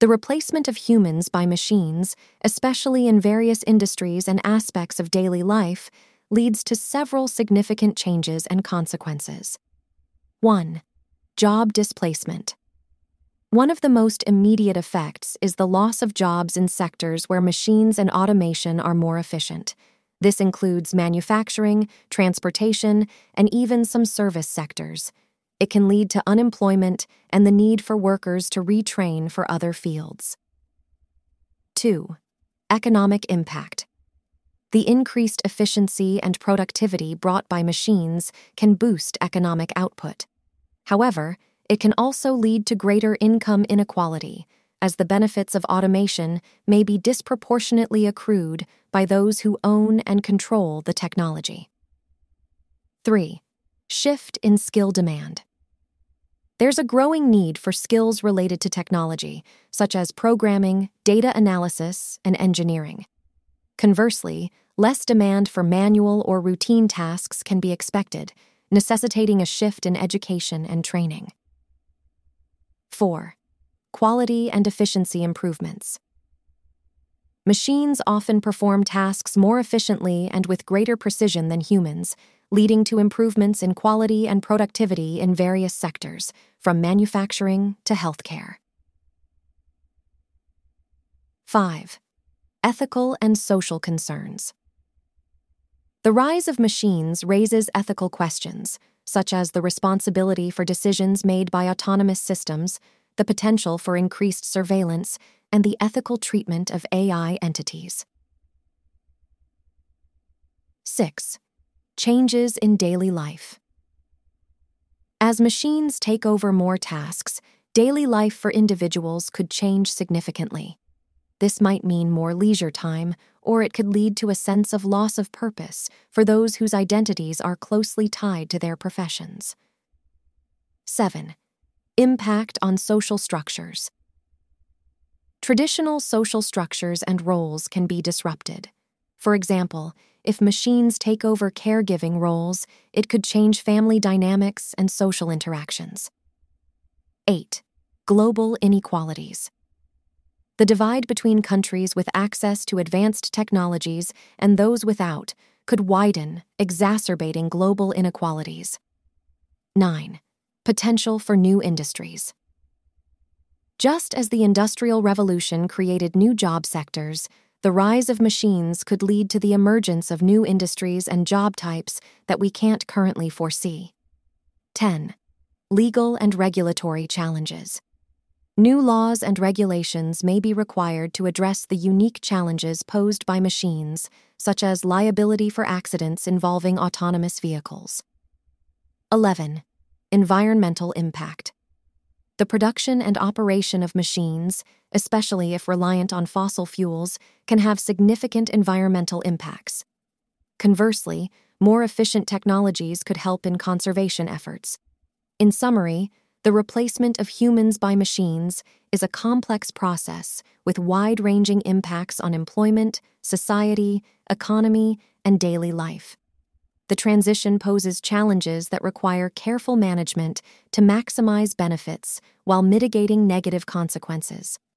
The replacement of humans by machines, especially in various industries and aspects of daily life, leads to several significant changes and consequences. 1. Job displacement. One of the most immediate effects is the loss of jobs in sectors where machines and automation are more efficient. This includes manufacturing, transportation, and even some service sectors. It can lead to unemployment and the need for workers to retrain for other fields. 2. Economic impact. The increased efficiency and productivity brought by machines can boost economic output. However, it can also lead to greater income inequality, as the benefits of automation may be disproportionately accrued by those who own and control the technology. 3. Shift in skill demand. There's a growing need for skills related to technology, such as programming, data analysis, and engineering. Conversely, less demand for manual or routine tasks can be expected, necessitating a shift in education and training. 4. Quality and efficiency improvements. Machines often perform tasks more efficiently and with greater precision than humans, leading to improvements in quality and productivity in various sectors, from manufacturing to healthcare. 5. Ethical and social concerns. The rise of machines raises ethical questions, such as the responsibility for decisions made by autonomous systems, the potential for increased surveillance, and the ethical treatment of AI entities. 6. Changes in daily life. As machines take over more tasks, daily life for individuals could change significantly. This might mean more leisure time, or it could lead to a sense of loss of purpose for those whose identities are closely tied to their professions. 7. Impact on social structures. Traditional social structures and roles can be disrupted. For example, if machines take over caregiving roles, it could change family dynamics and social interactions. 8. Global inequalities. The divide between countries with access to advanced technologies and those without could widen, exacerbating global inequalities. 9. Potential for new industries. Just as the Industrial Revolution created new job sectors, the rise of machines could lead to the emergence of new industries and job types that we can't currently foresee. 10. Legal and regulatory challenges. New laws and regulations may be required to address the unique challenges posed by machines, such as liability for accidents involving autonomous vehicles. 11. Environmental impact. The production and operation of machines, especially if reliant on fossil fuels, can have significant environmental impacts. Conversely, more efficient technologies could help in conservation efforts. In summary, the replacement of humans by machines is a complex process with wide ranging impacts on employment, society, economy, and daily life. The transition poses challenges that require careful management to maximize benefits while mitigating negative consequences.